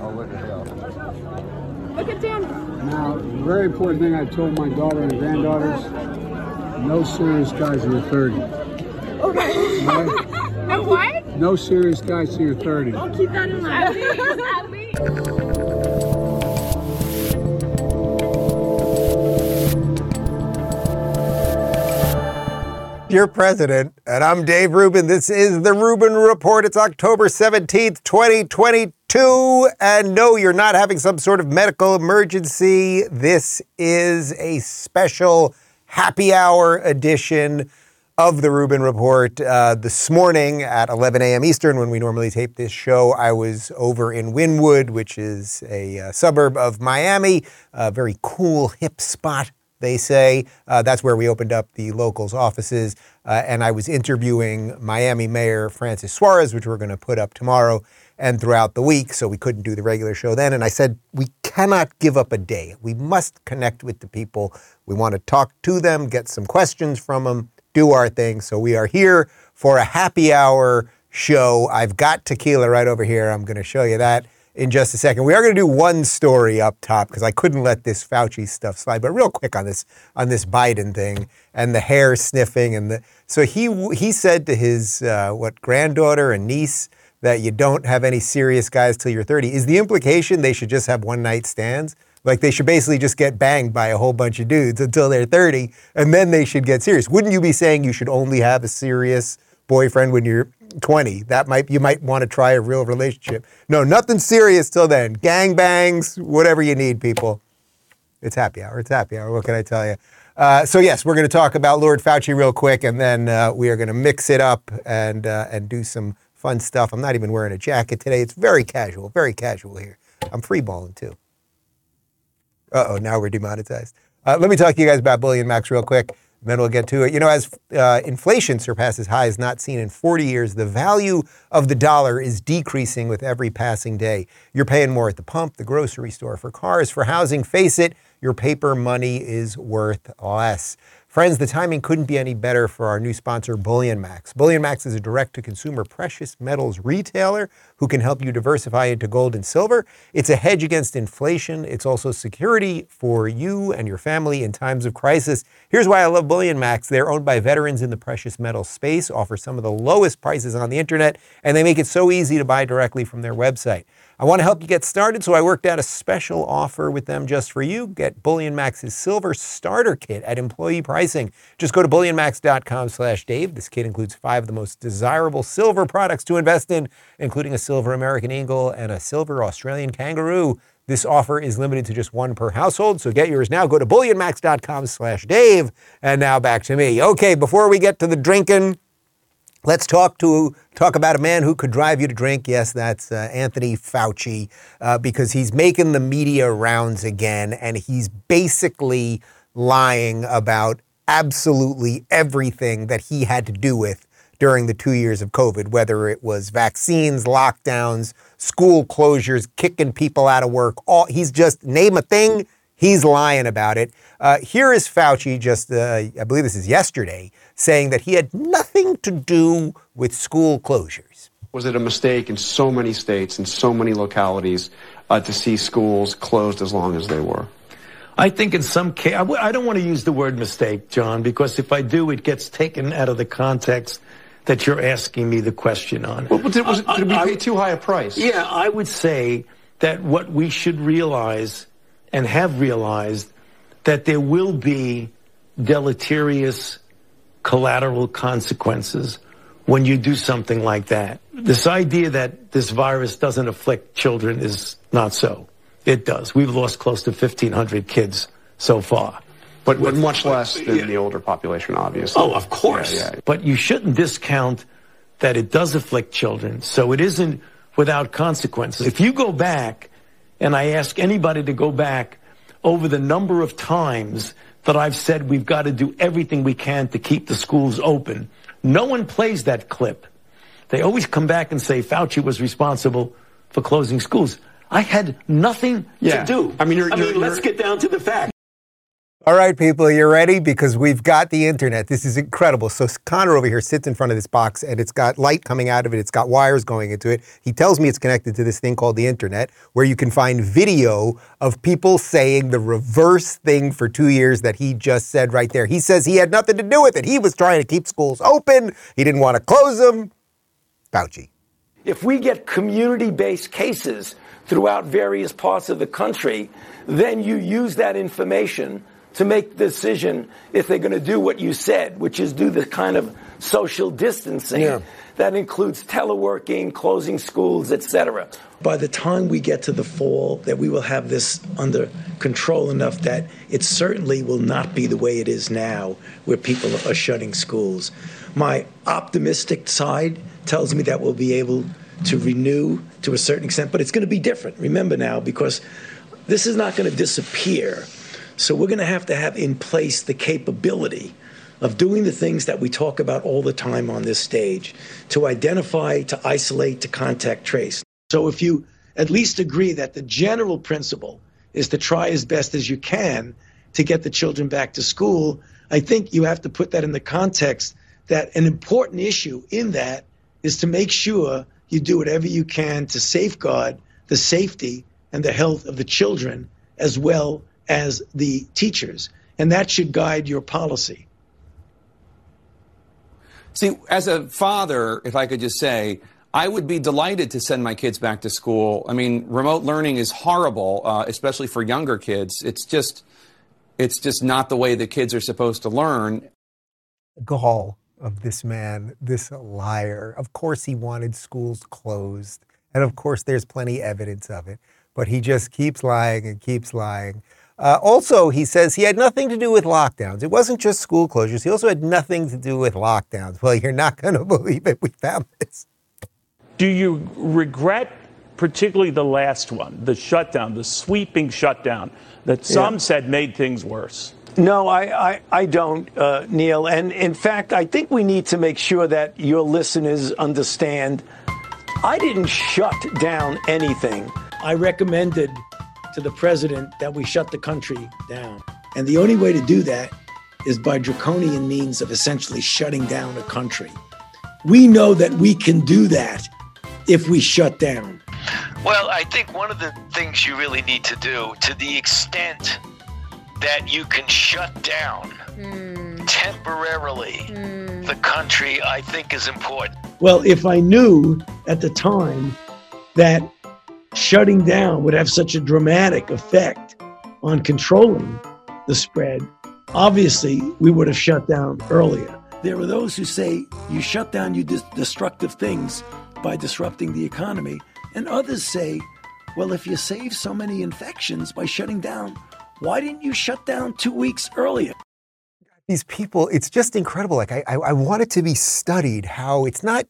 Oh, what the hell? Look at Dan. Now, the very important thing I told my daughter and granddaughters, no serious guys in your 30s. Okay. Right? no what? No serious guys in your 30s. I'll keep that in mind. Your president, and I'm Dave Rubin. This is the Rubin Report. It's October 17th, 2022. And no, you're not having some sort of medical emergency. This is a special happy hour edition of the Rubin Report. Uh, this morning at 11 a.m. Eastern, when we normally tape this show, I was over in Wynwood, which is a uh, suburb of Miami, a very cool, hip spot they say. Uh, that's where we opened up the locals' offices. Uh, and I was interviewing Miami Mayor Francis Suarez, which we're going to put up tomorrow and throughout the week. So we couldn't do the regular show then. And I said, we cannot give up a day. We must connect with the people. We want to talk to them, get some questions from them, do our thing. So we are here for a happy hour show. I've got tequila right over here. I'm going to show you that in just a second. We are going to do one story up top because I couldn't let this Fauci stuff slide. But real quick on this on this Biden thing and the hair sniffing and the so he he said to his uh, what granddaughter and niece that you don't have any serious guys till you're 30. Is the implication they should just have one night stands? Like they should basically just get banged by a whole bunch of dudes until they're 30, and then they should get serious. Wouldn't you be saying you should only have a serious boyfriend when you're 20. That might you might want to try a real relationship. No, nothing serious till then. Gang bangs, whatever you need, people. It's happy hour. It's happy hour. What can I tell you? Uh, so yes, we're going to talk about Lord Fauci real quick, and then uh, we are going to mix it up and uh, and do some fun stuff. I'm not even wearing a jacket today. It's very casual, very casual here. I'm free balling too. Uh oh, now we're demonetized. Uh, let me talk to you guys about Bullion Max real quick. Then we'll get to it. You know, as uh, inflation surpasses highs not seen in 40 years, the value of the dollar is decreasing with every passing day. You're paying more at the pump, the grocery store, for cars, for housing. Face it, your paper money is worth less. Friends, the timing couldn't be any better for our new sponsor, Bullion Max. Bullion Max is a direct to consumer precious metals retailer who can help you diversify into gold and silver. It's a hedge against inflation. It's also security for you and your family in times of crisis. Here's why I love Bullion Max. They're owned by veterans in the precious metal space, offer some of the lowest prices on the internet, and they make it so easy to buy directly from their website. I want to help you get started, so I worked out a special offer with them just for you. Get Bullion Max's Silver Starter Kit at employee pricing. Just go to bullionmax.com slash Dave. This kit includes five of the most desirable silver products to invest in, including a silver American Eagle and a silver Australian Kangaroo. This offer is limited to just one per household, so get yours now. Go to bullionmax.com slash Dave. And now back to me. Okay, before we get to the drinking, Let's talk to talk about a man who could drive you to drink. Yes, that's uh, Anthony Fauci, uh, because he's making the media rounds again, and he's basically lying about absolutely everything that he had to do with during the two years of COVID, whether it was vaccines, lockdowns, school closures, kicking people out of work. All he's just name a thing, he's lying about it. Uh, here is Fauci, just uh, I believe this is yesterday, saying that he had nothing to do with school closures. Was it a mistake in so many states and so many localities uh, to see schools closed as long as they were? I think in some case, I w- I don't want to use the word mistake, John, because if I do, it gets taken out of the context that you're asking me the question on. Well, did, was, did we I- pay too high a price? Yeah, I would say that what we should realize and have realized that there will be deleterious collateral consequences when you do something like that. This idea that this virus doesn't afflict children is not so. It does. We've lost close to 1,500 kids so far. But, but much less than the older population, obviously. Oh, of course. Yeah, yeah. But you shouldn't discount that it does afflict children. So it isn't without consequences. If you go back, and I ask anybody to go back over the number of times that I've said we've got to do everything we can to keep the schools open, no one plays that clip. They always come back and say Fauci was responsible for closing schools. I had nothing Yeah. to do. I mean, you're- I you're- mean, let's get down to the facts. All right, people, you're ready? Because we've got the internet. This is incredible. So Connor over here sits in front of this box and it's got light coming out of it. It's got wires going into it. He tells me it's connected to this thing called the internet where you can find video of people saying the reverse thing for two years that he just said right there. He says he had nothing to do with it. He was trying to keep schools open. He didn't want to close them. Fauci. If we get community based cases throughout various parts of the country, then you use that information to make the decision if they're going to do what you said, which is do the kind of social distancing Yeah. that includes teleworking, closing schools, etc. By the time we get to the fall, that we will have this under control enough that it certainly will not be the way it is now, where people are shutting schools. My optimistic side tells me that we'll be able to renew to a certain extent, but it's going to be different. Remember now, because this is not going to disappear. So we're going to have to have in place the capability of doing the things that we talk about all the time on this stage to identify, to isolate, to contact trace. So if you at least agree that the general principle is to try as best as you can to get the children back to school, I think you have to put that in the context that an important issue in that is to make sure you do whatever you can to safeguard the safety and the health of the children as well as the teachers. And that should guide your policy. See, as a father, if I could just say, I would be delighted to send my kids back to school. I mean, remote learning is horrible, uh, especially for younger kids. It's just, it's just not the way the kids are supposed to learn. gall of this man, this liar. Of course, he wanted schools closed. And of course, there's plenty evidence of it. But he just keeps lying and keeps lying. Uh, also, he says he had nothing to do with lockdowns. It wasn't just school closures. He also had nothing to do with lockdowns. Well, you're not going to believe it. We found this. Do you regret particularly the last one, the shutdown, the sweeping shutdown that some said made things worse? No, I, I, I don't, uh, Neil. And in fact, I think we need to make sure that your listeners understand I didn't shut down anything. I recommended to the president that we shut the country down. And the only way to do that is by draconian means of essentially shutting down a country. We know that we can do that if we shut down. Well, I think one of the things you really need to do, to the extent that you can shut down hmm. temporarily hmm. the country, I think is important. Well, if I knew at the time that shutting down would have such a dramatic effect on controlling the spread, obviously we would have shut down earlier. There are those who say you shut down you dis- destructive things by disrupting the economy, and others say, well, if you save so many infections by shutting down, why didn't you shut down two weeks earlier? these people, it's just incredible. Like, I, I, I want it to be studied how it's not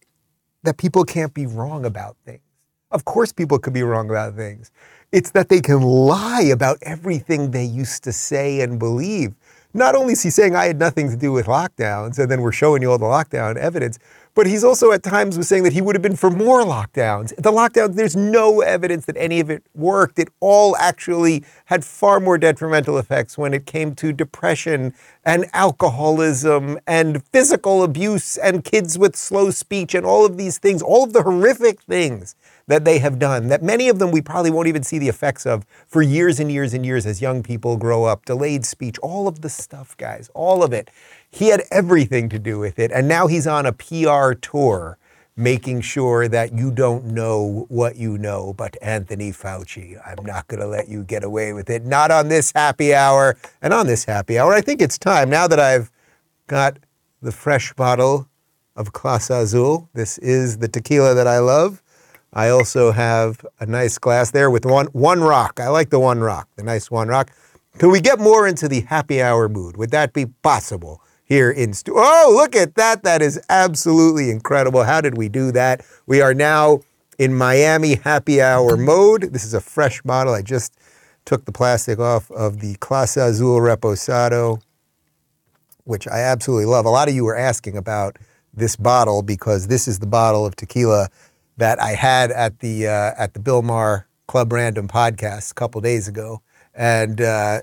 that people can't be wrong about things. Of course, people could be wrong about things. It's that they can lie about everything they used to say and believe. Not only is he saying I had nothing to do with lockdowns, and then we're showing you all the lockdown evidence, but he's also at times was saying that he would have been for more lockdowns. The lockdowns, there's no evidence that any of it worked. It all actually had far more detrimental effects when it came to depression and alcoholism and physical abuse and kids with slow speech and all of these things, all of the horrific things that they have done, that many of them we probably won't even see the effects of for years and years and years as young people grow up. Delayed speech, all of the stuff, guys, all of it. He had everything to do with it. And now he's on a PR tour making sure that you don't know what you know. But Anthony Fauci, I'm not going to let you get away with it. Not on this happy hour. And on this happy hour, I think it's time now that I've got the fresh bottle of Clase Azul. This is the tequila that I love. I also have a nice glass there with one one rock. I like the one rock, the nice one rock. Can we get more into the happy hour mood? Would that be possible here in stu- Oh, look at that. That is absolutely incredible. How did we do that? We are now in Miami happy hour mode. This is a fresh bottle. I just took the plastic off of the Clase Azul Reposado which I absolutely love. A lot of you were asking about this bottle because this is the bottle of tequila that I had at the uh, at the Bill Maher Club Random podcast a couple days ago, and uh,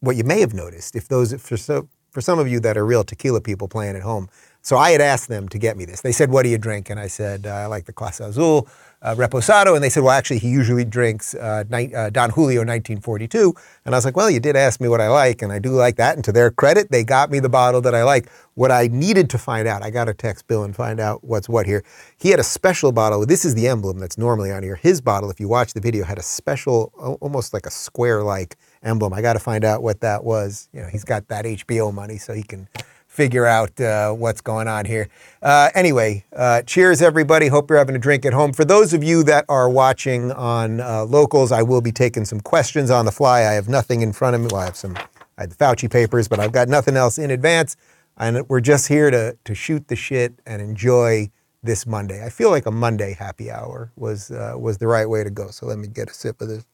what you may have noticed, if those for so for some of you that are real tequila people playing at home. So I had asked them to get me this. They said, "What do you drink?" And I said, uh, "I like the Clase Azul uh, Reposado." And they said, "Well, actually, he usually drinks uh, ni- uh, Don Julio 1942." And I was like, "Well, you did ask me what I like, and I do like that." And to their credit, they got me the bottle that I like. What I needed to find out, I got to text Bill and find out what's what here. He had a special bottle. This is the emblem that's normally on here. His bottle, if you watch the video, had a special, almost like a square-like emblem. I got to find out what that was. You know, he's got that HBO money, so he can figure out uh, what's going on here. Uh, anyway, uh, cheers, everybody. Hope you're having a drink at home. For those of you that are watching on uh, locals, I will be taking some questions on the fly. I have nothing in front of me. Well, I have some, I had the Fauci papers, but I've got nothing else in advance. And we're just here to, to shoot the shit and enjoy this Monday. I feel like a Monday happy hour was, uh, was the right way to go. So let me get a sip of this.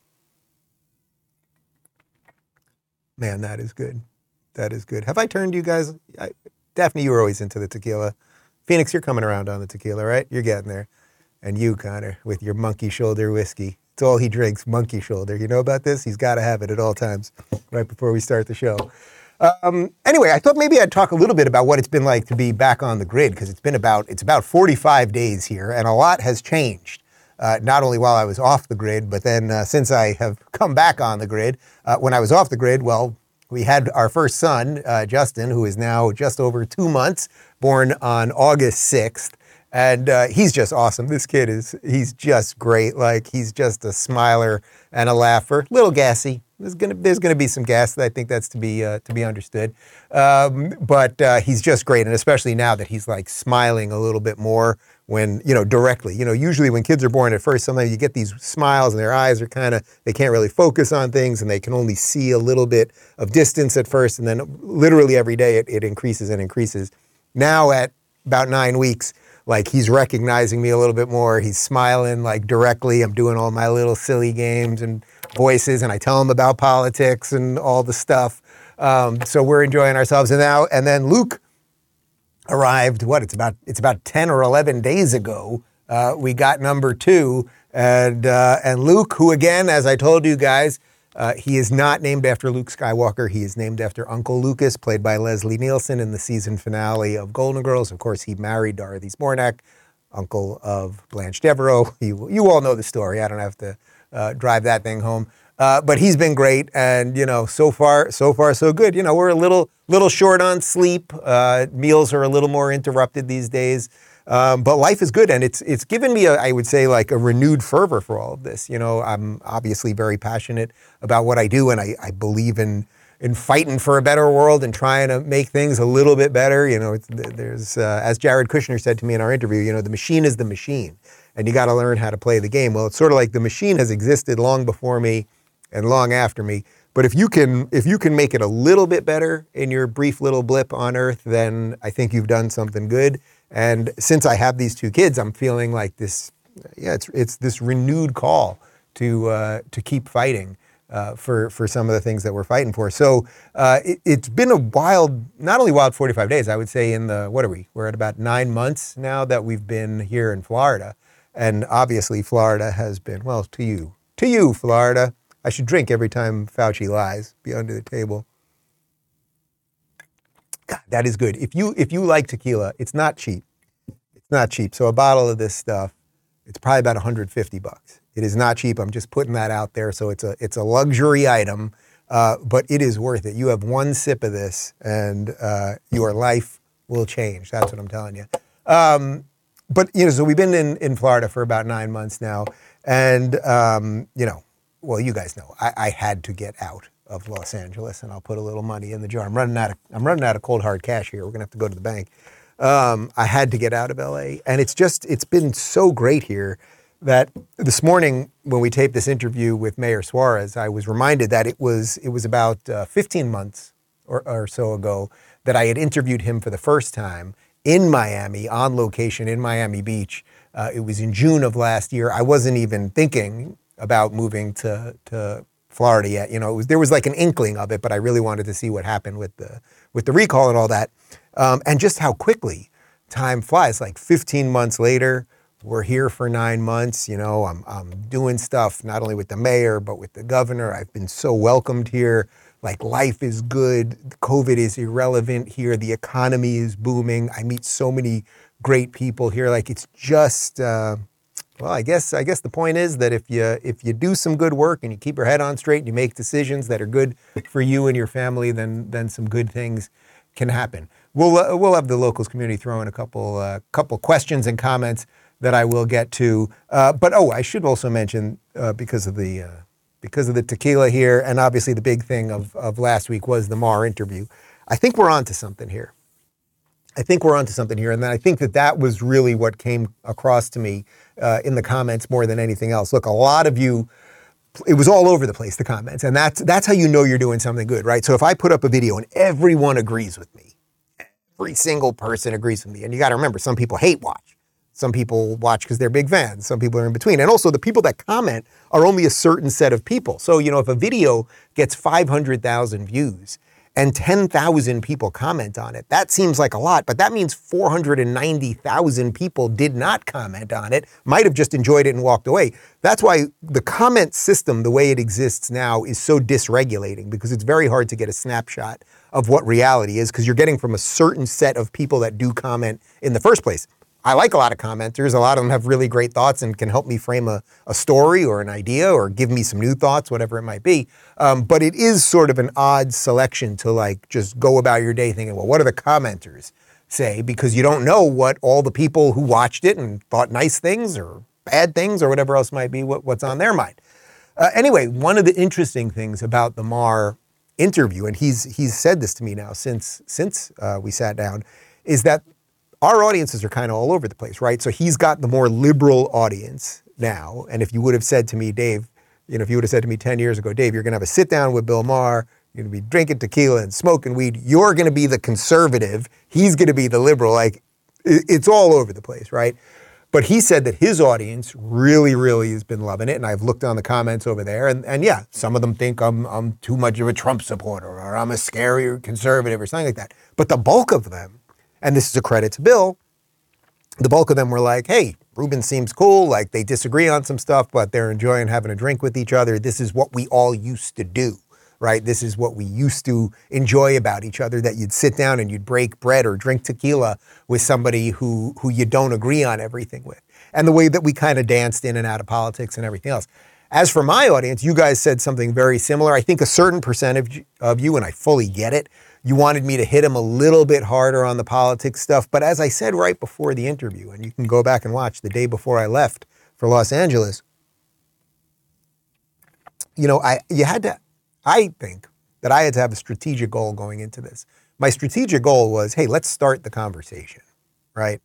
Man, that is good. That is good. Have I turned you guys? I, Daphne, you were always into the tequila. Phoenix, you're coming around on the tequila, right? You're getting there. And you, Connor, with your monkey shoulder whiskey. It's all he drinks, monkey shoulder. You know about this? He's got to have it at all times, right before we start the show. Um, anyway, I thought maybe I'd talk a little bit about what it's been like to be back on the grid because it's been about it's about 45 days here, and a lot has changed. Uh, not only while I was off the grid, but then uh, since I have come back on the grid. Uh, when I was off the grid, well, we had our first son, uh, Justin, who is now just over two months, born on August 6th. And uh, he's just awesome. This kid is, he's just great. Like, he's just a smiler and a laugher. Little gassy. There's gonna, there's gonna be some gas. I think that's to be, uh, to be understood. Um, but uh, he's just great. And especially now that he's like smiling a little bit more when, you know, directly. You know, usually when kids are born at first, sometimes you get these smiles and their eyes are kind of, they can't really focus on things and they can only see a little bit of distance at first. And then literally every day it, it increases and increases. Now at about nine weeks, like he's recognizing me a little bit more. He's smiling like directly. I'm doing all my little silly games and voices, and I tell him about politics and all the stuff. Um, so we're enjoying ourselves. And now, and then Luke arrived. What? It's about it's about ten or eleven days ago. Uh, we got number two, and uh, and Luke, who again, as I told you guys, uh, he is not named after Luke Skywalker. He is named after Uncle Lucas, played by Leslie Nielsen in the season finale of Golden Girls. Of course, he married Dorothy Zbornak, uncle of Blanche Devereaux. You, you all know the story. I don't have to uh, drive that thing home. Uh, but he's been great, and you know, so far, so far, so good. You know, we're a little, little short on sleep. Uh, meals are a little more interrupted these days. Um, but life is good, and it's it's given me, a, I would say, like a renewed fervor for all of this. You know, I'm obviously very passionate about what I do, and I, I believe in in fighting for a better world and trying to make things a little bit better. You know, there's uh, as Jared Kushner said to me in our interview. You know, the machine is the machine, and you got to learn how to play the game. Well, it's sort of like the machine has existed long before me and long after me. But if you can if you can make it a little bit better in your brief little blip on Earth, then I think you've done something good. And since I have these two kids, I'm feeling like this, yeah, it's, it's this renewed call to, uh, to keep fighting uh, for, for some of the things that we're fighting for. So uh, it, it's been a wild, not only wild 45 days, I would say in the, what are we? We're at about nine months now that we've been here in Florida. And obviously, Florida has been, well, to you, to you, Florida. I should drink every time Fauci lies, be under the table. God, that is good. If you if you like tequila, it's not cheap. It's not cheap. So a bottle of this stuff, it's probably about 150 bucks. It is not cheap. I'm just putting that out there. So it's a it's a luxury item, uh, but it is worth it. You have one sip of this, and uh, your life will change. That's what I'm telling you. Um, but you know, so we've been in in Florida for about nine months now, and um, you know, well, you guys know, I, I had to get out of Los Angeles, and I'll put a little money in the jar. I'm running out of I'm running out of cold hard cash here. We're gonna have to go to the bank. Um, I had to get out of LA, and it's just it's been so great here that this morning when we taped this interview with Mayor Suarez, I was reminded that it was it was about uh, 15 months or, or so ago that I had interviewed him for the first time in Miami on location in Miami Beach. Uh, it was in June of last year. I wasn't even thinking about moving to to Florida yet. You know, was, there was like an inkling of it, but I really wanted to see what happened with the with the recall and all that, um, and just how quickly time flies. Like 15 months later, we're here for nine months. You know, I'm I'm doing stuff not only with the mayor but with the governor. I've been so welcomed here. like life is good, COVID is irrelevant here, the economy is booming. I meet so many great people here. Like it's just, uh, well, I guess I guess the point is that if you if you do some good work and you keep your head on straight and you make decisions that are good for you and your family, then then some good things can happen. We'll uh, we'll have the locals community throw in a couple uh, couple questions and comments that I will get to. Uh, but oh, I should also mention uh, because of the uh, because of the tequila here, and obviously the big thing of of last week was the Maher interview. I think we're on to something here. I think we're onto something here, and then I think that that was really what came across to me uh, in the comments more than anything else. Look, a lot of you, it was all over the place the comments, and that's that's how you know you're doing something good, right? So if I put up a video and everyone agrees with me, every single person agrees with me, and you got to remember, some people hate watch, some people watch because they're big fans, some people are in between, and also the people that comment are only a certain set of people. So you know, if a video gets 500,000 views and 10,000 people comment on it. That seems like a lot, but that means 490,000 people did not comment on it, might have just enjoyed it and walked away. That's why the comment system, the way it exists now, is so dysregulating because it's very hard to get a snapshot of what reality is because you're getting from a certain set of people that do comment in the first place. I like a lot of commenters. A lot of them have really great thoughts and can help me frame a, a story or an idea or give me some new thoughts, whatever it might be. Um, but it is sort of an odd selection to like just go about your day thinking, well, what do the commenters say? Because you don't know what all the people who watched it and thought nice things or bad things or whatever else might be, what, what's on their mind. Uh, anyway, one of the interesting things about the Maher interview, and he's he's said this to me now since since uh, we sat down, is that our audiences are kind of all over the place, right? So he's got the more liberal audience now. And if you would have said to me, Dave, you know, if you would have said to me 10 years ago, Dave, you're going to have a sit down with Bill Maher, you're going to be drinking tequila and smoking weed, you're going to be the conservative, he's going to be the liberal. Like, it's all over the place, right? But he said that his audience really, really has been loving it. And I've looked on the comments over there. And, and yeah, some of them think I'm, I'm too much of a Trump supporter or I'm a scary conservative or something like that. But the bulk of them and this is a credit to Bill, the bulk of them were like, hey, Rubin seems cool. Like they disagree on some stuff, but they're enjoying having a drink with each other. This is what we all used to do, right? This is what we used to enjoy about each other that you'd sit down and you'd break bread or drink tequila with somebody who, who you don't agree on everything with. And the way that we kind of danced in and out of politics and everything else. As for my audience, you guys said something very similar. I think a certain percentage of you, and I fully get it, you wanted me to hit him a little bit harder on the politics stuff. But as I said right before the interview, and you can go back and watch the day before I left for Los Angeles, you know, I you had to I think that I had to have a strategic goal going into this. My strategic goal was, hey, let's start the conversation, right?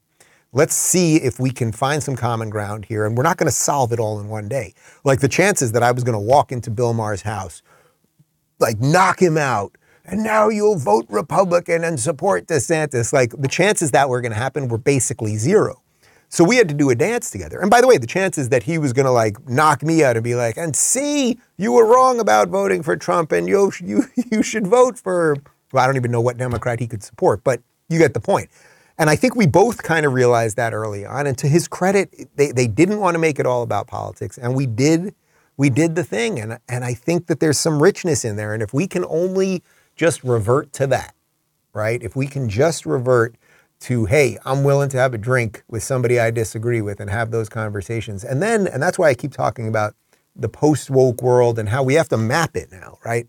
Let's see if we can find some common ground here. And we're not going to solve it all in one day. Like the chances that I was going to walk into Bill Maher's house, like knock him out, and now you'll vote Republican and support DeSantis. Like the chances that were going to happen were basically zero. So we had to do a dance together. And by the way, the chances that he was going to like knock me out and be like, and see, you were wrong about voting for Trump and you, you, you should vote for, well, I don't even know what Democrat he could support, but you get the point. And I think we both kind of realized that early on. And to his credit, they, they didn't want to make it all about politics. And we did, we did the thing. And, and I think that there's some richness in there. And if we can only just revert to that, right? If we can just revert to, hey, I'm willing to have a drink with somebody I disagree with and have those conversations. And then, and that's why I keep talking about the post woke world and how we have to map it now, right?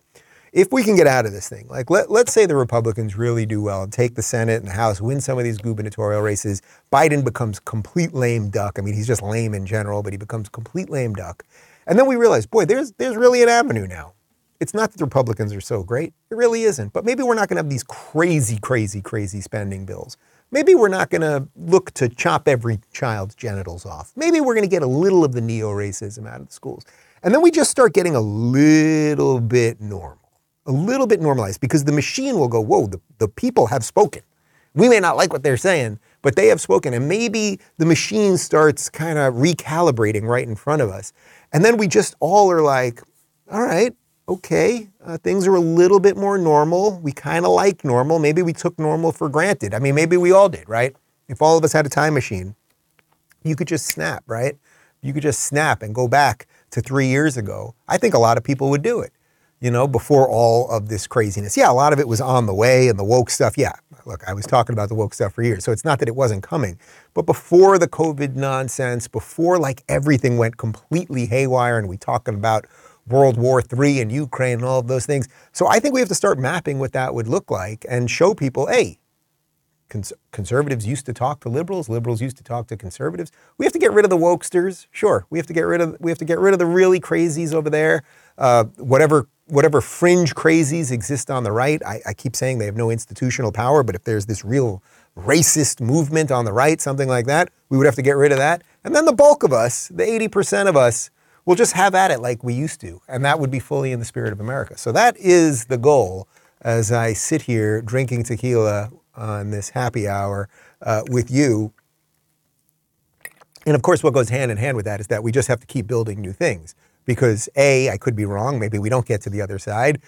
If we can get out of this thing, like let, let's say the Republicans really do well and take the Senate and the House, win some of these gubernatorial races, Biden becomes complete lame duck. I mean, he's just lame in general, but he becomes complete lame duck. And then we realize, boy, there's, there's really an avenue now it's not that the Republicans are so great. It really isn't. But maybe we're not going to have these crazy, crazy, crazy spending bills. Maybe we're not going to look to chop every child's genitals off. Maybe we're going to get a little of the neo racism out of the schools. And then we just start getting a little bit normal, a little bit normalized because the machine will go, whoa, the, the people have spoken. We may not like what they're saying, but they have spoken. And maybe the machine starts kind of recalibrating right in front of us. And then we just all are like, all right, okay, uh, things are a little bit more normal. We kind of like normal. Maybe we took normal for granted. I mean, maybe we all did, right? If all of us had a time machine, you could just snap, right? You could just snap and go back to three years ago. I think a lot of people would do it. You know, before all of this craziness. Yeah, a lot of it was on the way and the woke stuff. Yeah, look, I was talking about the woke stuff for years. So it's not that it wasn't coming, but before the COVID nonsense, before like everything went completely haywire and we talking about World War III and Ukraine and all of those things. So I think we have to start mapping what that would look like and show people, hey, cons- conservatives used to talk to liberals, liberals used to talk to conservatives. We have to get rid of the wokesters. Sure, we have to get rid of we have to get rid of the really crazies over there. Uh, whatever whatever fringe crazies exist on the right, I, I keep saying they have no institutional power. But if there's this real racist movement on the right, something like that, we would have to get rid of that. And then the bulk of us, the 80% of us, will just have at it like we used to. And that would be fully in the spirit of America. So that is the goal as I sit here drinking tequila on this happy hour uh, with you. And of course, what goes hand in hand with that is that we just have to keep building new things. Because A, I could be wrong. Maybe we don't get to the other side.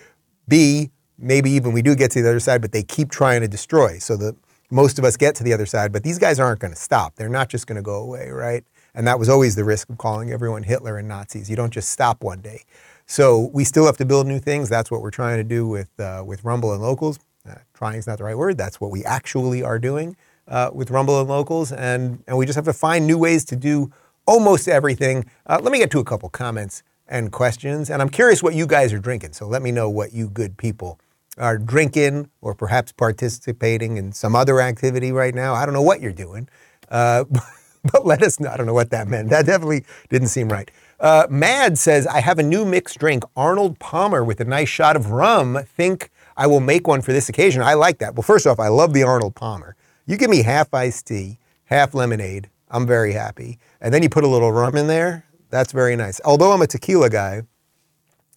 B, maybe even we do get to the other side, but they keep trying to destroy. So that most of us get to the other side, but these guys aren't going to stop. They're not just going to go away, right? And that was always the risk of calling everyone Hitler and Nazis. You don't just stop one day. So we still have to build new things. That's what we're trying to do with, uh, with Rumble and Locals. Uh, trying is not the right word. That's what we actually are doing uh, with Rumble and Locals. And, and we just have to find new ways to do almost everything. Uh, let me get to a couple comments and questions. And I'm curious what you guys are drinking. So let me know what you good people are drinking or perhaps participating in some other activity right now. I don't know what you're doing. Uh, but let us know. I don't know what that meant. That definitely didn't seem right. Uh, Mad says, I have a new mixed drink, Arnold Palmer with a nice shot of rum. Think I will make one for this occasion. I like that. Well, first off, I love the Arnold Palmer. You give me half iced tea, half lemonade, I'm very happy. And then you put a little rum in there, that's very nice. Although I'm a tequila guy,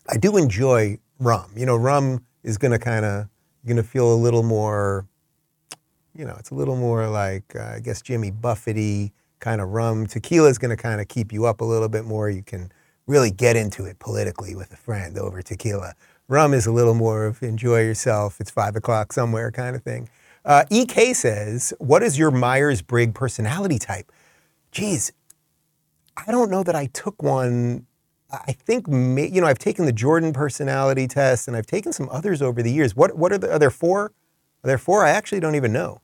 I do enjoy rum. You know, rum is going to kind of, going to feel a little more, you know, it's a little more like, uh, I guess, Jimmy Buffetty kind of rum. Tequila is going to kind of keep you up a little bit more. You can really get into it politically with a friend over tequila. Rum is a little more of enjoy yourself. It's five o'clock somewhere kind of thing. Uh, EK says, "What is your Myers Briggs personality type?" Geez, I don't know that I took one. I think you know I've taken the Jordan personality test and I've taken some others over the years. What what are, the, are there four? Are there four? I actually don't even know.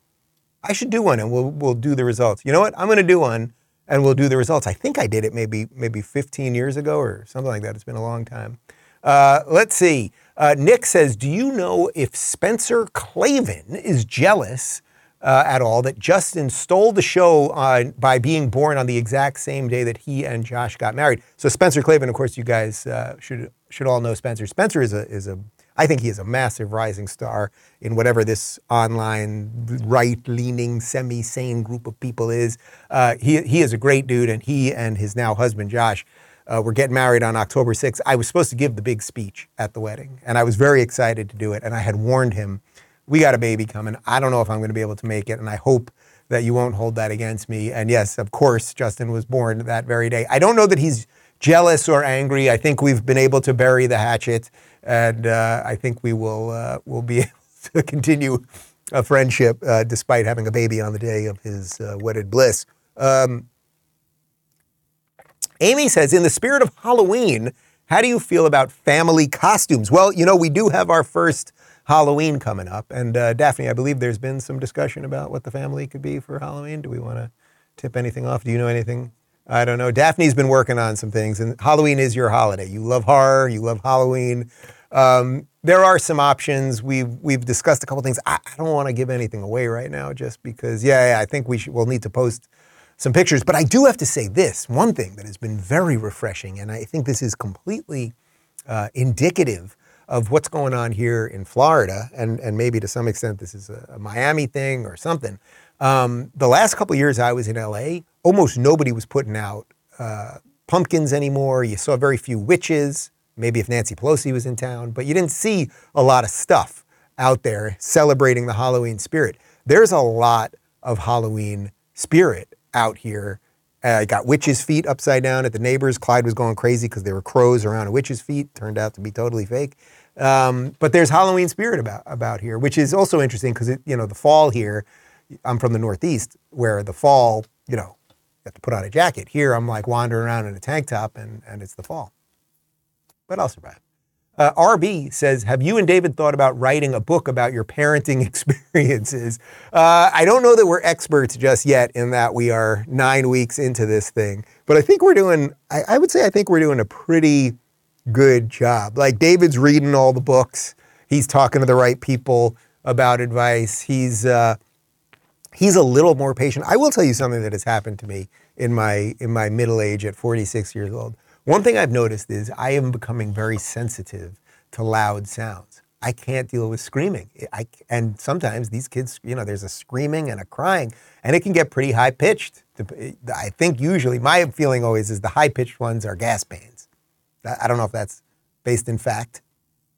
I should do one and we'll we'll do the results. You know what? I'm going to do one and we'll do the results. I think I did it maybe maybe 15 years ago or something like that. It's been a long time. Uh, let's see. Uh, Nick says, "Do you know if Spencer Klavan is jealous uh, at all that Justin stole the show uh, by being born on the exact same day that he and Josh got married?" So Spencer Klavan, of course, you guys uh, should should all know Spencer. Spencer is a is a I think he is a massive rising star in whatever this online right-leaning, semi-sane group of people is. Uh, he he is a great dude, and he and his now husband Josh uh, were getting married on October 6th. I was supposed to give the big speech at the wedding, and I was very excited to do it. And I had warned him, "We got a baby coming. I don't know if I'm going to be able to make it, and I hope." That you won't hold that against me. And yes, of course, Justin was born that very day. I don't know that he's jealous or angry. I think we've been able to bury the hatchet and uh, I think we will uh, will be able to continue a friendship uh, despite having a baby on the day of his uh, wedded bliss. Um, Amy says, in the spirit of Halloween, how do you feel about family costumes? Well, you know, we do have our first Halloween coming up, and uh, Daphne, I believe there's been some discussion about what the family could be for Halloween. Do we want to tip anything off? Do you know anything? I don't know. Daphne's been working on some things, and Halloween is your holiday. You love horror, you love Halloween. Um, there are some options. We've we've discussed a couple things. I, I don't want to give anything away right now, just because. Yeah, yeah I think we should, we'll need to post some pictures. But I do have to say this one thing that has been very refreshing, and I think this is completely uh, indicative of what's going on here in Florida, and and maybe to some extent this is a, a Miami thing or something. Um, the last couple years I was in LA, almost nobody was putting out uh, pumpkins anymore. You saw very few witches maybe if Nancy Pelosi was in town, but you didn't see a lot of stuff out there celebrating the Halloween spirit. There's a lot of Halloween spirit out here. I uh, got witches' feet upside down at the neighbors. Clyde was going crazy because there were crows around a witch's feet. Turned out to be totally fake. Um, but there's Halloween spirit about about here, which is also interesting because you know the fall here. I'm from the Northeast, where the fall, you know, you have to put on a jacket. Here, I'm like wandering around in a tank top, and and it's the fall but I'll survive. Uh, RB says, Have you and David thought about writing a book about your parenting experiences? Uh, I don't know that we're experts just yet in that we are nine weeks into this thing, but I think we're doing, I, I would say, I think we're doing a pretty good job. Like David's reading all the books, he's talking to the right people about advice. He's, uh, he's a little more patient. I will tell you something that has happened to me in my in my middle age at 46 years old. One thing I've noticed is I am becoming very sensitive to loud sounds. I can't deal with screaming. I, and sometimes these kids, you know, there's a screaming and a crying, and it can get pretty high pitched. I think usually my feeling always is the high pitched ones are gas pains. I don't know if that's based in fact.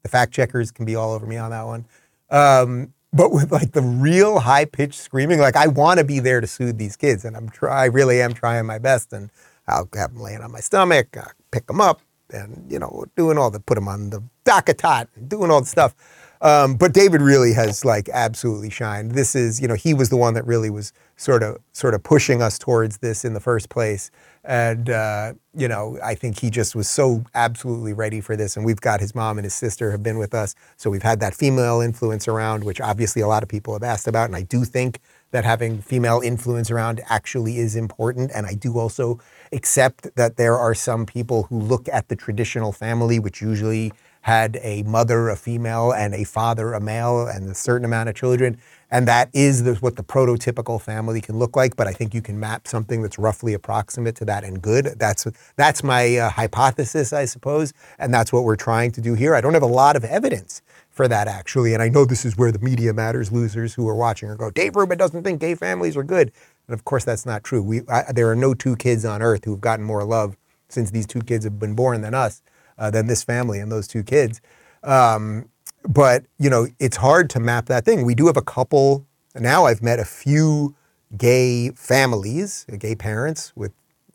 The fact checkers can be all over me on that one. Um, but with like the real high pitched screaming, like I want to be there to soothe these kids, and I'm try, I really am trying my best, and I'll have them laying on my stomach, pick them up, and you know, doing all the put them on the DockATot, and doing all the stuff. Um, but David really has like absolutely shined. This is, you know, he was the one that really was sort of sort of pushing us towards this in the first place. And, uh, you know, I think he just was so absolutely ready for this. And we've got his mom and his sister have been with us. So we've had that female influence around, which obviously a lot of people have asked about. And I do think that having female influence around actually is important. And I do also accept that there are some people who look at the traditional family, which usually had a mother, a female, and a father, a male, and a certain amount of children. And that is the, what the prototypical family can look like. But I think you can map something that's roughly approximate to that and good. That's, that's my uh, hypothesis, I suppose. And that's what we're trying to do here. I don't have a lot of evidence for that, actually. And I know this is where the media matters losers who are watching are go, Dave Rubin doesn't think gay families are good. And of course, that's not true. We, I, there are no two kids on earth who've gotten more love since these two kids have been born than us uh, than this family and those two kids. Um, but you know, it's hard to map that thing. We do have a couple now. I've met a few gay families, gay parents with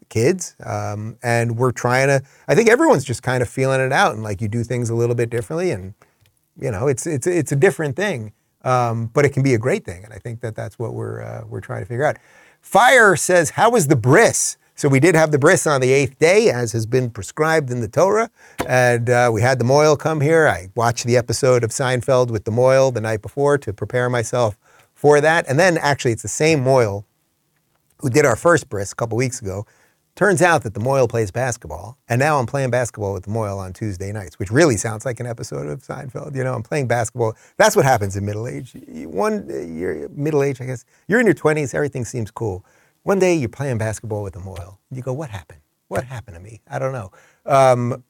kids, um, and we're trying to. I think everyone's just kind of feeling it out, and like you do things a little bit differently, and you know, it's it's it's a different thing, um, but it can be a great thing, and I think that that's what we're uh, we're trying to figure out. Fire says, "How was the bris?" So we did have the bris on the eighth day, as has been prescribed in the Torah. And uh, we had the Mohel come here. I watched the episode of Seinfeld with the Mohel the night before to prepare myself for that. And then actually, it's the same Mohel who did our first bris a couple weeks ago. Turns out that the Mohel plays basketball, and now I'm playing basketball with the Mohel on Tuesday nights, which really sounds like an episode of Seinfeld. You know, I'm playing basketball. That's what happens in middle age. One, you're middle age, I guess. You're in your 20s, everything seems cool. One day you're playing basketball with a Mohel. You go, what happened? What happened to me? I don't know. Um,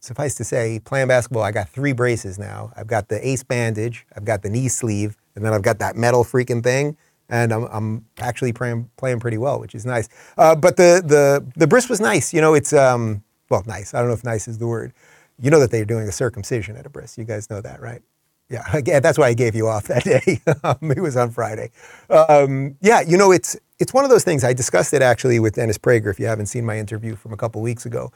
suffice to say, playing basketball, I got three braces now. I've got the ace bandage, I've got the knee sleeve, and then I've got that metal freaking thing. And I'm, I'm actually playing, playing pretty well, which is nice. Uh, but the, the, the bris was nice. You know, it's, um, well, nice. I don't know if nice is the word. You know that they're doing a circumcision at a bris. You guys know that, right? Yeah, that's why I gave you off that day. Um, it was on Friday. Um, yeah, you know, it's it's one of those things. I discussed it actually with Dennis Prager. If you haven't seen my interview from a couple weeks ago,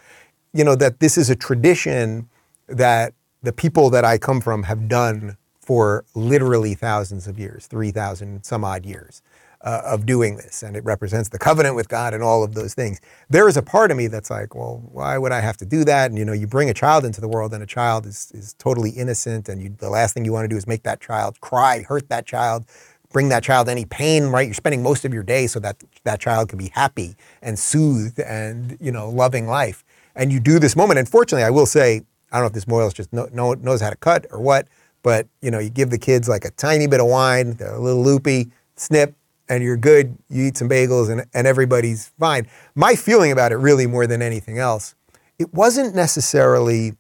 you know that this is a tradition that the people that I come from have done for literally thousands of years, three thousand some odd years uh, of doing this, and it represents the covenant with God and all of those things. There is a part of me that's like, well, why would I have to do that? And you know, you bring a child into the world, and a child is is totally innocent, and you, the last thing you want to do is make that child cry, hurt that child, bring that child any pain. Right? You're spending most of your day so that that child can be happy and soothed and you know loving life. And you do this moment. And fortunately, I will say, I don't know if this Moyles just know, know, knows how to cut or what, but you know, you give the kids like a tiny bit of wine, they're a little loopy, snip, and you're good, you eat some bagels and, and everybody's fine. My feeling about it, really more than anything else, it wasn't necessarily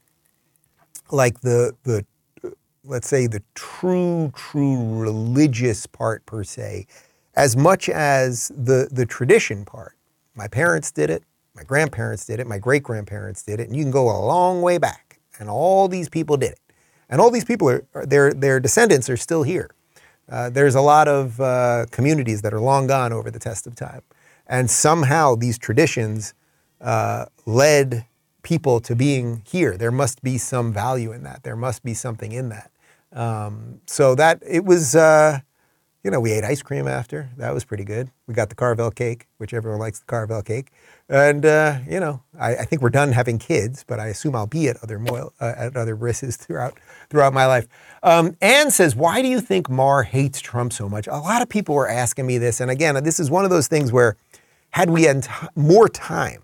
like the, the let's say, the true, true religious part per se, as much as the, the tradition part. My parents did it, my grandparents did it, my great grandparents did it, and you can go a long way back, and all these people did it. And all these people are, their, their descendants are still here. Uh, there's a lot of uh, communities that are long gone over the test of time. And somehow these traditions uh, led people to being here. There must be some value in that. There must be something in that. Um, so that it was, uh, you know, we ate ice cream after. That was pretty good. We got the Carvel cake, which everyone likes the Carvel cake. And, uh, you know, I, I, think we're done having kids, but I assume I'll be at other, Mohel, uh, at other brisses throughout, throughout my life. Um, Anne says, why do you think Maher hates Trump so much? A lot of people were asking me this. And again, this is one of those things where had we had more time,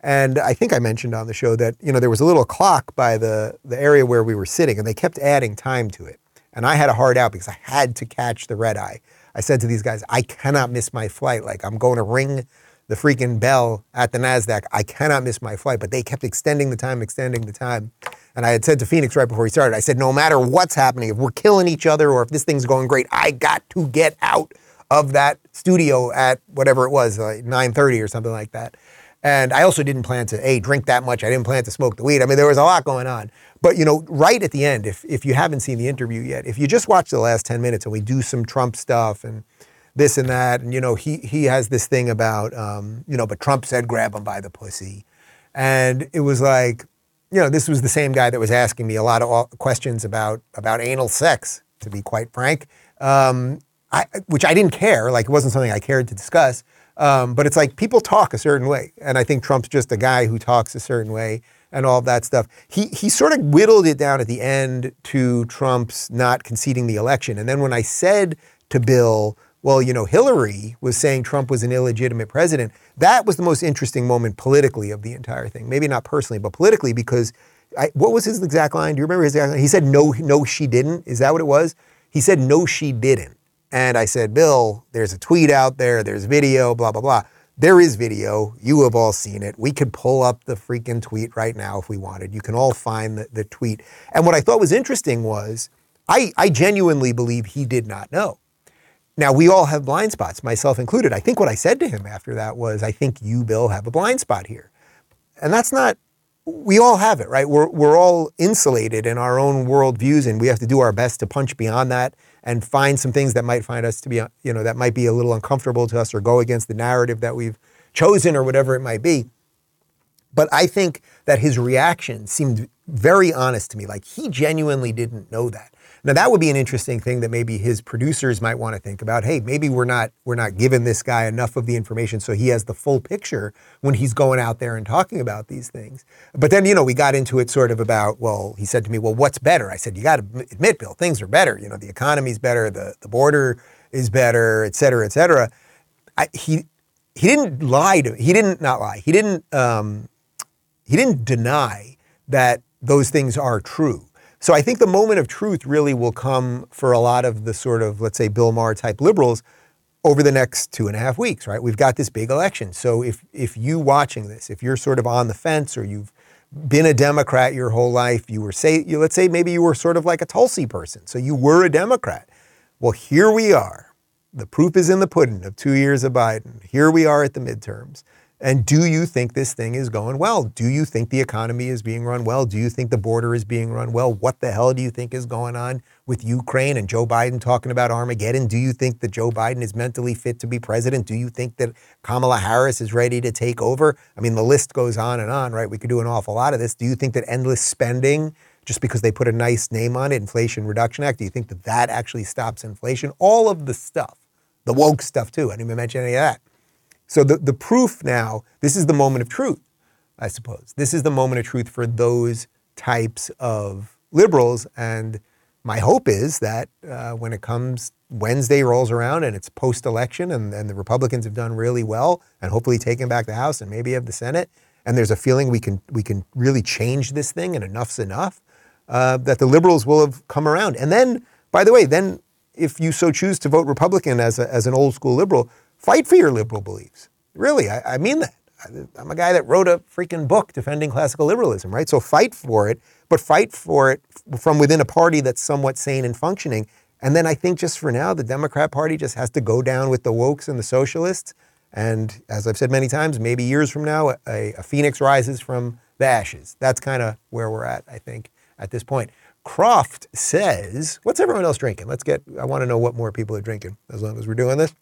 and I think I mentioned on the show that, you know, there was a little clock by the, the area where we were sitting and they kept adding time to it. And I had a hard out because I had to catch the red eye. I said to these guys, I cannot miss my flight. Like I'm going to ring the freaking bell at the NASDAQ. I cannot miss my flight. But they kept extending the time, extending the time. And I had said to Phoenix right before he started, I said, no matter what's happening, if we're killing each other or if this thing's going great, I got to get out of that studio at whatever it was, like 9.30 or something like that. And I also didn't plan to, A, drink that much. I didn't plan to smoke the weed. I mean, there was a lot going on. But, you know, right at the end, if, if you haven't seen the interview yet, if you just watch the last 10 minutes and we do some Trump stuff and this and that, and, you know, he, he has this thing about, um, you know, but Trump said grab him by the pussy. And it was like, you know, this was the same guy that was asking me a lot of questions about, about anal sex, to be quite frank, um, I, which I didn't care. Like, it wasn't something I cared to discuss. Um, but it's like people talk a certain way. And I think Trump's just a guy who talks a certain way and all of that stuff. He, he sort of whittled it down at the end to Trump's not conceding the election. And then when I said to Bill, well, you know, Hillary was saying Trump was an illegitimate president, that was the most interesting moment politically of the entire thing. Maybe not personally, but politically, because I, what was his exact line? Do you remember his exact line? He said, no, no, she didn't. Is that what it was? He said, no, she didn't. And I said, Bill, there's a tweet out there, there's video, blah, blah, blah. There is video. You have all seen it. We could pull up the freaking tweet right now if we wanted. You can all find the, the tweet. And what I thought was interesting was I, I genuinely believe he did not know. Now, we all have blind spots, myself included. I think what I said to him after that was, I think you, Bill, have a blind spot here. And that's not, we all have it, right? We're, we're all insulated in our own worldviews, and we have to do our best to punch beyond that and find some things that might find us to be, you know, that might be a little uncomfortable to us or go against the narrative that we've chosen or whatever it might be. But I think that his reaction seemed very honest to me. Like he genuinely didn't know that. Now that would be an interesting thing that maybe his producers might want to think about. Hey, maybe we're not we're not giving this guy enough of the information so he has the full picture when he's going out there and talking about these things. But then, you know, we got into it sort of about, well, he said to me, "Well, what's better?" I said, "You got to admit, Bill, things are better. You know, the economy's better, the the border is better, et cetera, et cetera." I, he he didn't lie to me. He didn't not lie. He didn't um, he didn't deny that those things are true. So I think the moment of truth really will come for a lot of the sort of, let's say, Bill Maher type liberals over the next two and a half weeks, right? We've got this big election. So if, if you watching this, if you're sort of on the fence or you've been a Democrat your whole life, you were say, you, let's say maybe you were sort of like a Tulsi person. So you were a Democrat. Well, here we are. The proof is in the pudding of two years of Biden. Here we are at the midterms. And do you think this thing is going well? Do you think the economy is being run well? Do you think the border is being run well? What the hell do you think is going on with Ukraine and Joe Biden talking about Armageddon? Do you think that Joe Biden is mentally fit to be president? Do you think that Kamala Harris is ready to take over? I mean, the list goes on and on, right? We could do an awful lot of this. Do you think that endless spending, just because they put a nice name on it, Inflation Reduction Act, do you think that that actually stops inflation? All of the stuff, the woke stuff too. I didn't even mention any of that so the, the proof now, this is the moment of truth, I suppose. This is the moment of truth for those types of liberals. And my hope is that uh, when it comes, Wednesday rolls around and it's post election and, and the Republicans have done really well and hopefully taken back the House and maybe have the Senate, and there's a feeling we can, we can really change this thing and enough's enough, uh, that the liberals will have come around. And then, by the way, then if you so choose to vote Republican as, a, as an old school liberal, Fight for your liberal beliefs. Really, I, I mean that. I'm a guy that wrote a freaking book defending classical liberalism, right? So fight for it, but fight for it from within a party that's somewhat sane and functioning. And then I think just for now, the Democrat Party just has to go down with the wokes and the socialists. And as I've said many times, maybe years from now, a, a phoenix rises from the ashes. That's kind of where we're at, I think, at this point. Croft says, What's everyone else drinking? Let's get, I want to know what more people are drinking as long as we're doing this.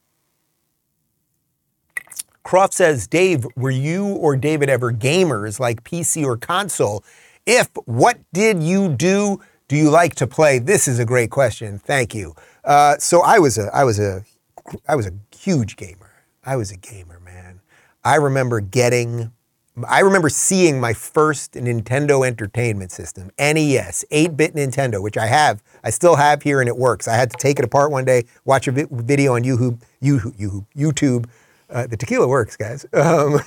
Croft says, Dave, were you or David ever gamers like PC or console? If, what did you do? Do you like to play? This is a great question. Thank you. Uh, so I was a I was a I was a huge gamer. I was a gamer, man. I remember getting I remember seeing my first Nintendo Entertainment System, NES, 8-bit Nintendo, which I have, I still have here and it works. I had to take it apart one day, watch a vi- video on YouTube, YouTube, YouTube. Uh, the tequila works, guys. Um,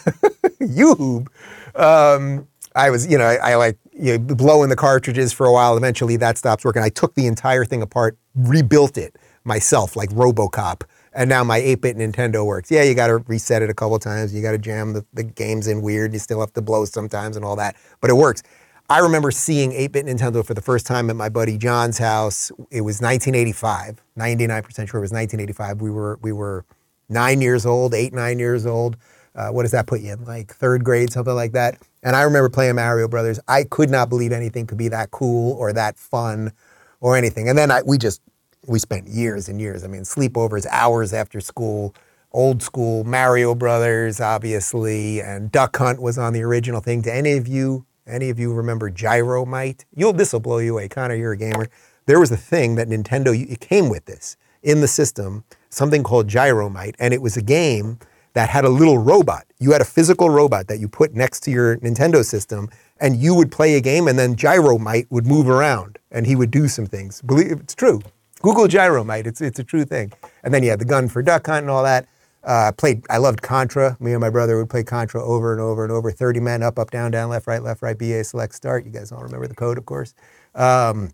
YouTube. Um, I was, you know, I, I like you know, blowing the cartridges for a while. Eventually, that stops working. I took the entire thing apart, rebuilt it myself, like RoboCop, and now my 8-bit Nintendo works. Yeah, you got to reset it a couple times. You got to jam the, the games in weird. You still have to blow sometimes and all that, but it works. I remember seeing 8-bit Nintendo for the first time at my buddy John's house. It was 1985. 99% sure it was 1985. We were we were nine years old, eight nine years old. Uh, what does that put you in? Like third grade, something like that. And I remember playing Mario Brothers. I could not believe anything could be that cool or that fun or anything. And then I, we just we spent years and years. I mean, sleepovers, hours after school, old school Mario Brothers, obviously, and Duck Hunt was on the original thing. Do any of you, any of you remember Gyromite? You'll this will blow you away. Connor, you're a gamer. There was a thing that Nintendo it came with this in the system, something called Gyromite, and it was a game that had a little robot. You had a physical robot that you put next to your Nintendo system, and you would play a game, and then Gyromite would move around, and he would do some things. Believe it's true. Google Gyromite. It's it's a true thing. And then you had the gun for duck hunt and all that. Uh, played. I loved Contra. Me and my brother would play Contra over and over and over. Thirty men up, up, down, down, left, right, left, right. BA select, start. You guys all remember the code, of course. Um,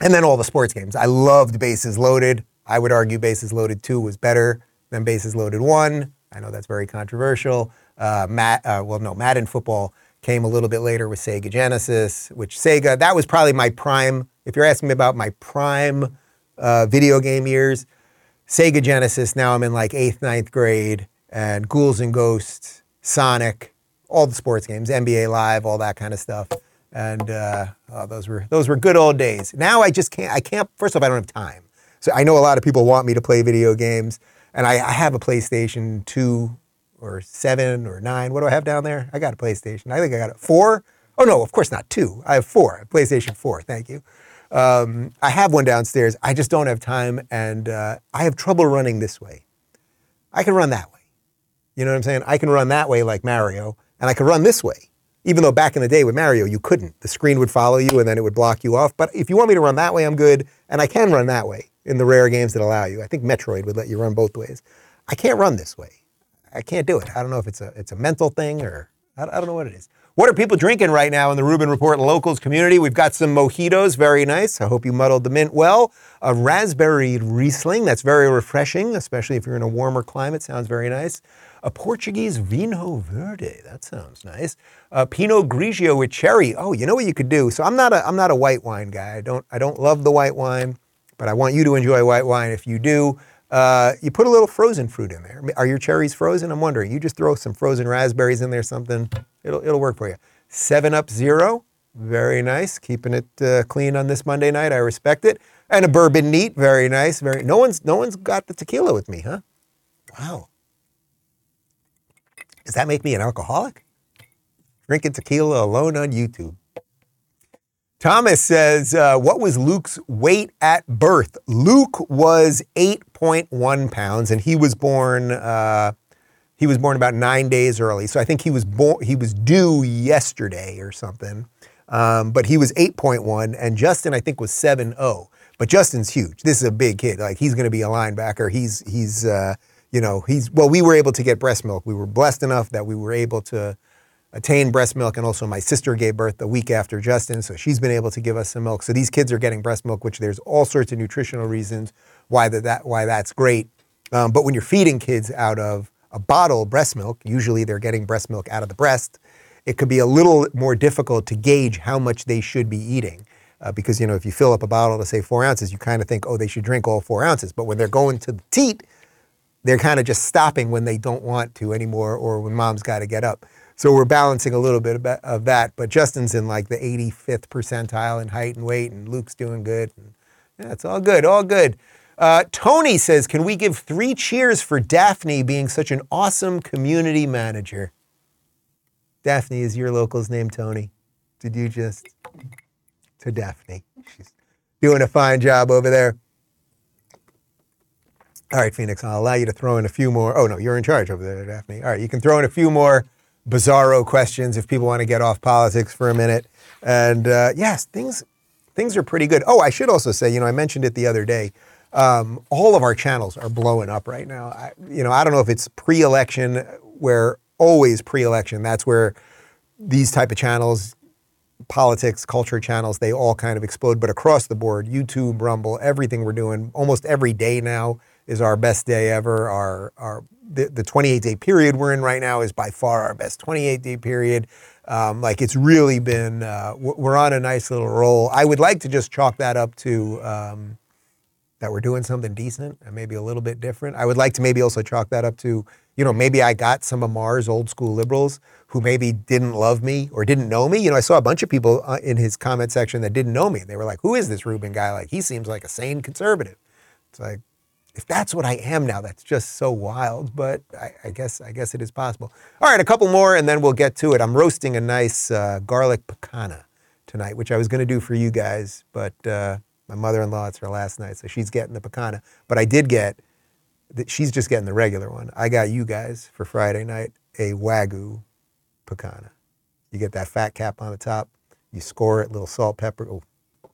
and then all the sports games. I loved Bases Loaded. I would argue Bases Loaded Two was better than Bases Loaded One. I know that's very controversial. Uh, Matt, uh, well, no, Madden football came a little bit later with Sega Genesis, which Sega that was probably my prime. If you're asking me about my prime uh, video game years. Sega Genesis, now I'm in like eighth, ninth grade, and Ghouls and Ghosts, Sonic, all the sports games, NBA Live, all that kind of stuff. And uh, oh, those were those were good old days. Now I just can't. I can't. First of all, I don't have time. So I know a lot of people want me to play video games, and I, I have a PlayStation two or seven or nine. What do I have down there? I got a PlayStation. I think I got a four. Oh no, of course not two. I have four. PlayStation four. Thank you. Um, I have one downstairs. I just don't have time, and uh, I have trouble running this way. I can run that way. You know what I'm saying? I can run that way like Mario, and I can run this way. Even though back in the day with Mario, you couldn't. The screen would follow you, and then it would block you off. But if you want me to run that way, I'm good, and I can run that way in the rare games that allow you. I think Metroid would let you run both ways. I can't run this way. I can't do it. I don't know if it's a it's a mental thing or I, I don't know what it is. What are people drinking right now in the Rubin Report Locals community? We've got some mojitos, very nice. I hope you muddled the mint well. A raspberry Riesling, that's very refreshing, especially if you're in a warmer climate. Sounds very nice. A Portuguese Vinho Verde, that sounds nice. A Pinot Grigio with cherry. Oh, you know what you could do? So I'm not a I'm not a white wine guy. I don't I don't love the white wine, but I want you to enjoy white wine. If you do, uh, you put a little frozen fruit in there. Are your cherries frozen? I'm wondering. You just throw some frozen raspberries in there, something. It'll it'll work for you. Seven Up Zero, very nice. Keeping it uh, clean on this Monday night. I respect it. And a bourbon neat, very nice. Very. No one's no one's got the tequila with me, huh? Wow. Does that make me an alcoholic? Drinking tequila alone on YouTube. Thomas says, uh, What was Luke's weight at birth? Luke was 8.1 pounds and he was born. Uh, he was born about nine days early, so I think he was born. He was due yesterday or something, um, but he was 8.1, and Justin I think was 7.0. But Justin's huge. This is a big kid. Like he's going to be a linebacker. He's he's uh, you know he's well. We were able to get breast milk. We were blessed enough that we were able to attain breast milk, and also my sister gave birth the week after Justin, so she's been able to give us some milk. So these kids are getting breast milk, which there's all sorts of nutritional reasons why that, that why that's great. Um, but when you're feeding kids out of a bottle of breast milk, usually they're getting breast milk out of the breast. It could be a little more difficult to gauge how much they should be eating. Uh, because you know, if you fill up a bottle to say four ounces, you kind of think, oh, they should drink all four ounces. But when they're going to the teat, they're kind of just stopping when they don't want to anymore, or when mom's got to get up. So we're balancing a little bit of that. But Justin's in like the 85th percentile in height and weight, and Luke's doing good. And yeah, it's all good, all good. Uh, Tony says, Can we give three cheers for Daphne being such an awesome community manager? Daphne is your local's name, Tony. Did you just? To Daphne. She's doing a fine job over there. All right, Phoenix, I'll allow you to throw in a few more. Oh, no, you're in charge over there, Daphne. All right, you can throw in a few more bizarro questions if people want to get off politics for a minute. And uh, yes, things things are pretty good. Oh, I should also say, you know, I mentioned it the other day. Um, all of our channels are blowing up right now. I, you know, I don't know if it's pre-election, where always pre-election. That's where these type of channels, politics, culture channels, they all kind of explode. But across the board, YouTube, Rumble, everything we're doing, almost every day now is our best day ever. Our our the, the 28 day period we're in right now is by far our best 28 day period. Um, like it's really been, uh, we're on a nice little roll. I would like to just chalk that up to um, that we're doing something decent and maybe a little bit different. I would like to maybe also chalk that up to, you know, maybe I got some of Maher's old school liberals who maybe didn't love me or didn't know me. You know, I saw a bunch of people uh, in his comment section that didn't know me. They were like, who is this Rubin guy? Like, he seems like a sane conservative. It's like, if that's what I am now, that's just so wild. But I, I, guess I guess it is possible. All right, a couple more, and then we'll get to it. I'm roasting a nice uh, garlic picanha tonight, which I was going to do for you guys, but uh, my mother-in-law it's her last night, so she's getting the picanha. But I did get that she's just getting the regular one. I got you guys for Friday night a wagyu picanha. You get that fat cap on the top. You score it, little salt, pepper. Oh,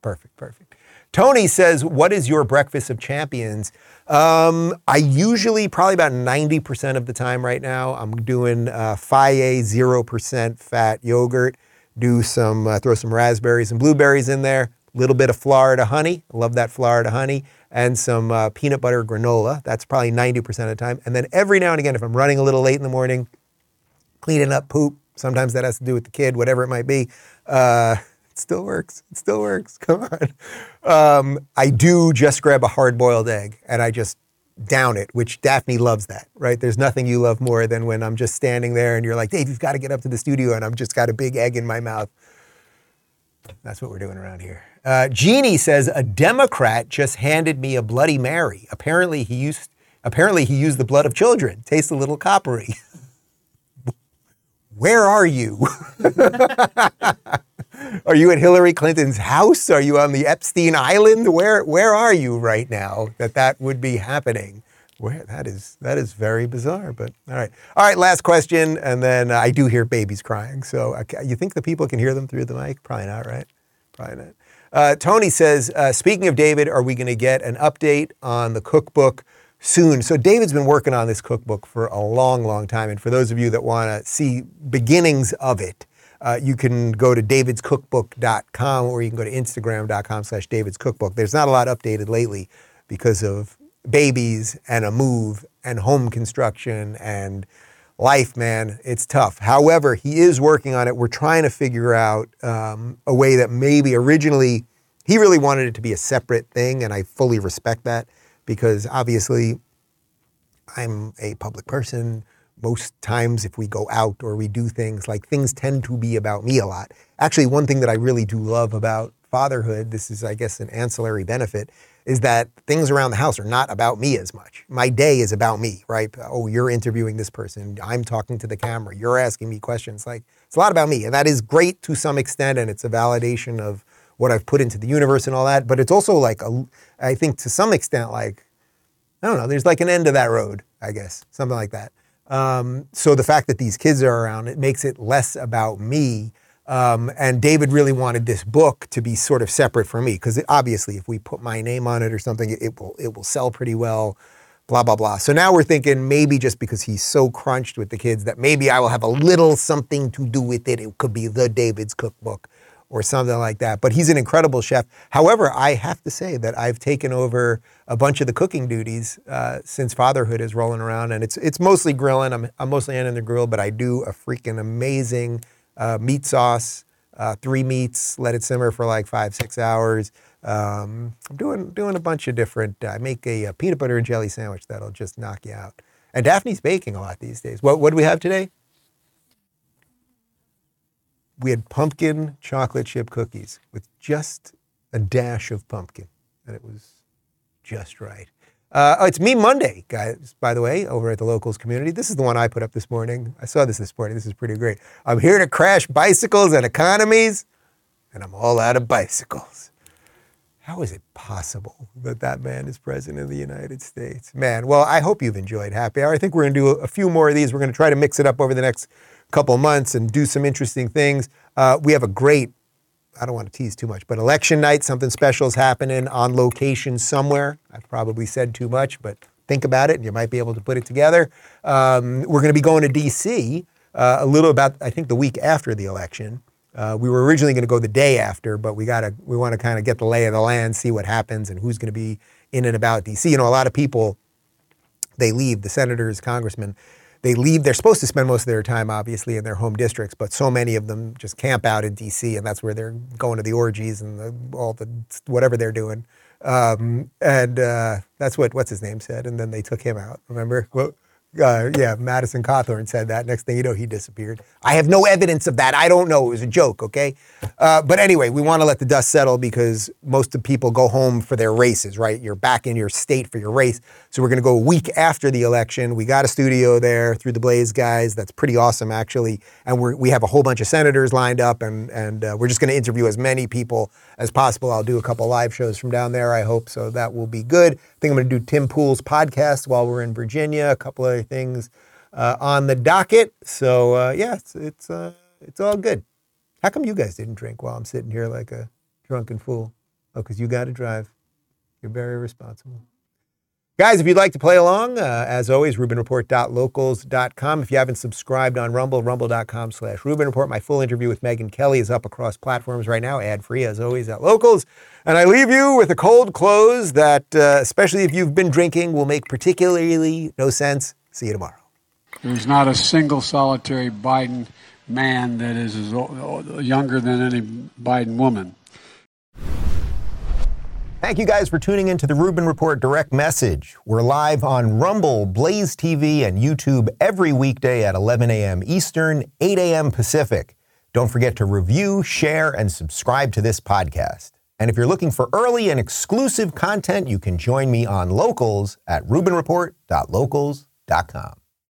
perfect, perfect. Tony says, "What is your breakfast of champions?" Um, I usually, probably about 90% of the time right now, I'm doing uh, Fage 0% fat yogurt. Do some, uh, throw some raspberries and blueberries in there. A little bit of Florida honey. I love that Florida honey. And some uh, peanut butter granola. That's probably 90% of the time. And then every now and again, if I'm running a little late in the morning, cleaning up poop, sometimes that has to do with the kid, whatever it might be. Uh, it still works. It still works. Come on. Um, I do just grab a hard boiled egg and I just down it, which Daphne loves that, right? There's nothing you love more than when I'm just standing there and you're like, Dave, you've got to get up to the studio and I've just got a big egg in my mouth. That's what we're doing around here. Uh, Jeannie says a Democrat just handed me a Bloody Mary. Apparently he used apparently he used the blood of children. Tastes a little coppery. Where are you? are you at Hillary Clinton's house? Are you on the Epstein Island? Where where are you right now that that would be happening? Where that is that is very bizarre. But all right, all right. Last question, and then uh, I do hear babies crying. So uh, you think the people can hear them through the mic? Probably not, right? Probably not. Uh, Tony says, uh, speaking of David, are we going to get an update on the cookbook? Soon. So David's been working on this cookbook for a long, long time. And for those of you that want to see beginnings of it, uh, you can go to davidscookbook.com or you can go to instagram.com slash davidscookbook. There's not a lot updated lately because of babies and a move and home construction and life, man. It's tough. However, he is working on it. We're trying to figure out um, a way that maybe originally he really wanted it to be a separate thing, and I fully respect that because obviously I'm a public person most times if we go out or we do things, like things tend to be about me a lot. Actually, one thing that I really do love about fatherhood, this is, I guess, an ancillary benefit, is that things around the house are not about me as much. My day is about me, right? Oh, you're interviewing this person. I'm talking to the camera. You're asking me questions. Like, it's a lot about me. And that is great to some extent. And it's a validation of what I've put into the universe and all that. But it's also like, a, I think to some extent, like, I don't know, there's like an end to that road, I guess, something like that. Um, so the fact that these kids are around, it makes it less about me. Um, and David really wanted this book to be sort of separate from me because obviously, if we put my name on it or something, it, it will it will sell pretty well. Blah blah blah. So now we're thinking maybe just because he's so crunched with the kids that maybe I will have a little something to do with it. It could be the David's cookbook or something like that. But he's an incredible chef. However, I have to say that I've taken over a bunch of the cooking duties uh, since fatherhood is rolling around, and it's it's mostly grilling. I'm I'm mostly in the grill, but I do a freaking amazing uh, meat sauce. Uh, three meats, let it simmer for like five six hours. Um, I'm doing doing a bunch of different. I make a, a peanut butter and jelly sandwich that'll just knock you out. And Daphne's baking a lot these days. What what do we have today? We had pumpkin chocolate chip cookies with just a dash of pumpkin, and it was just right. Uh, oh, it's Me Monday, guys, by the way, over at the locals community. This is the one I put up this morning. I saw this this morning. This is pretty great. I'm here to crash bicycles and economies, and I'm all out of bicycles. How is it possible that that man is president of the United States? Man, well, I hope you've enjoyed Happy Hour. I think we're going to do a, a few more of these. We're going to try to mix it up over the next couple months and do some interesting things. Uh, we have a great, I don't want to tease too much, but election night, something special is happening on location somewhere. I've probably said too much, but think about it and you might be able to put it together. Um, we're going to be going to D.C. Uh, a little about, I think, the week after the election. Uh, we were originally going to go the day after, but we got to we want to kind of get the lay of the land, see what happens, and who's going to be in and about D.C. You know, a lot of people they leave the senators, congressmen. They leave. They're supposed to spend most of their time, obviously, in their home districts, but so many of them just camp out in D.C. and that's where they're going to the orgies and the, all the whatever they're doing. Um, and uh, that's what what's his name said. And then they took him out. Remember? Well, uh, yeah, Madison Cawthorn said that. Next thing you know, he disappeared. I have no evidence of that. I don't know. It was a joke, okay? Uh, but anyway, we want to let the dust settle because most of people go home for their races, right? You're back in your state for your race. So we're going to go a week after the election. We got a studio there through the Blaze guys. That's pretty awesome, actually. And we we have a whole bunch of senators lined up, and, and uh, we're just going to interview as many people as possible. I'll do a couple live shows from down there, I hope. So that will be good. I think I'm going to do Tim Pool's podcast while we're in Virginia, a couple other things uh, on the docket. So uh, it's it's, uh, it's all good. How come you guys didn't drink while I'm sitting here like a drunken fool? Oh, because you got to drive. You're very responsible. Guys, if you'd like to play along, uh, as always, RubinReport.locals.com. If you haven't subscribed on Rumble, rumble.com slash Rubin Report. My full interview with Megyn Kelly is up across platforms right now, ad free as always at Locals. And I leave you with a cold close that, uh, especially if you've been drinking, will make particularly no sense. See you tomorrow. There's not a single solitary Biden man that is younger than any Biden woman. Thank you guys for tuning in to the Rubin Report Direct Message. We're live on Rumble, Blaze TV, and YouTube every weekday at 11 a.m. Eastern, 8 a.m. Pacific. Don't forget to review, share, and subscribe to this podcast. And if you're looking for early and exclusive content, you can join me on Locals at RubinReport.locals.com. Dot com.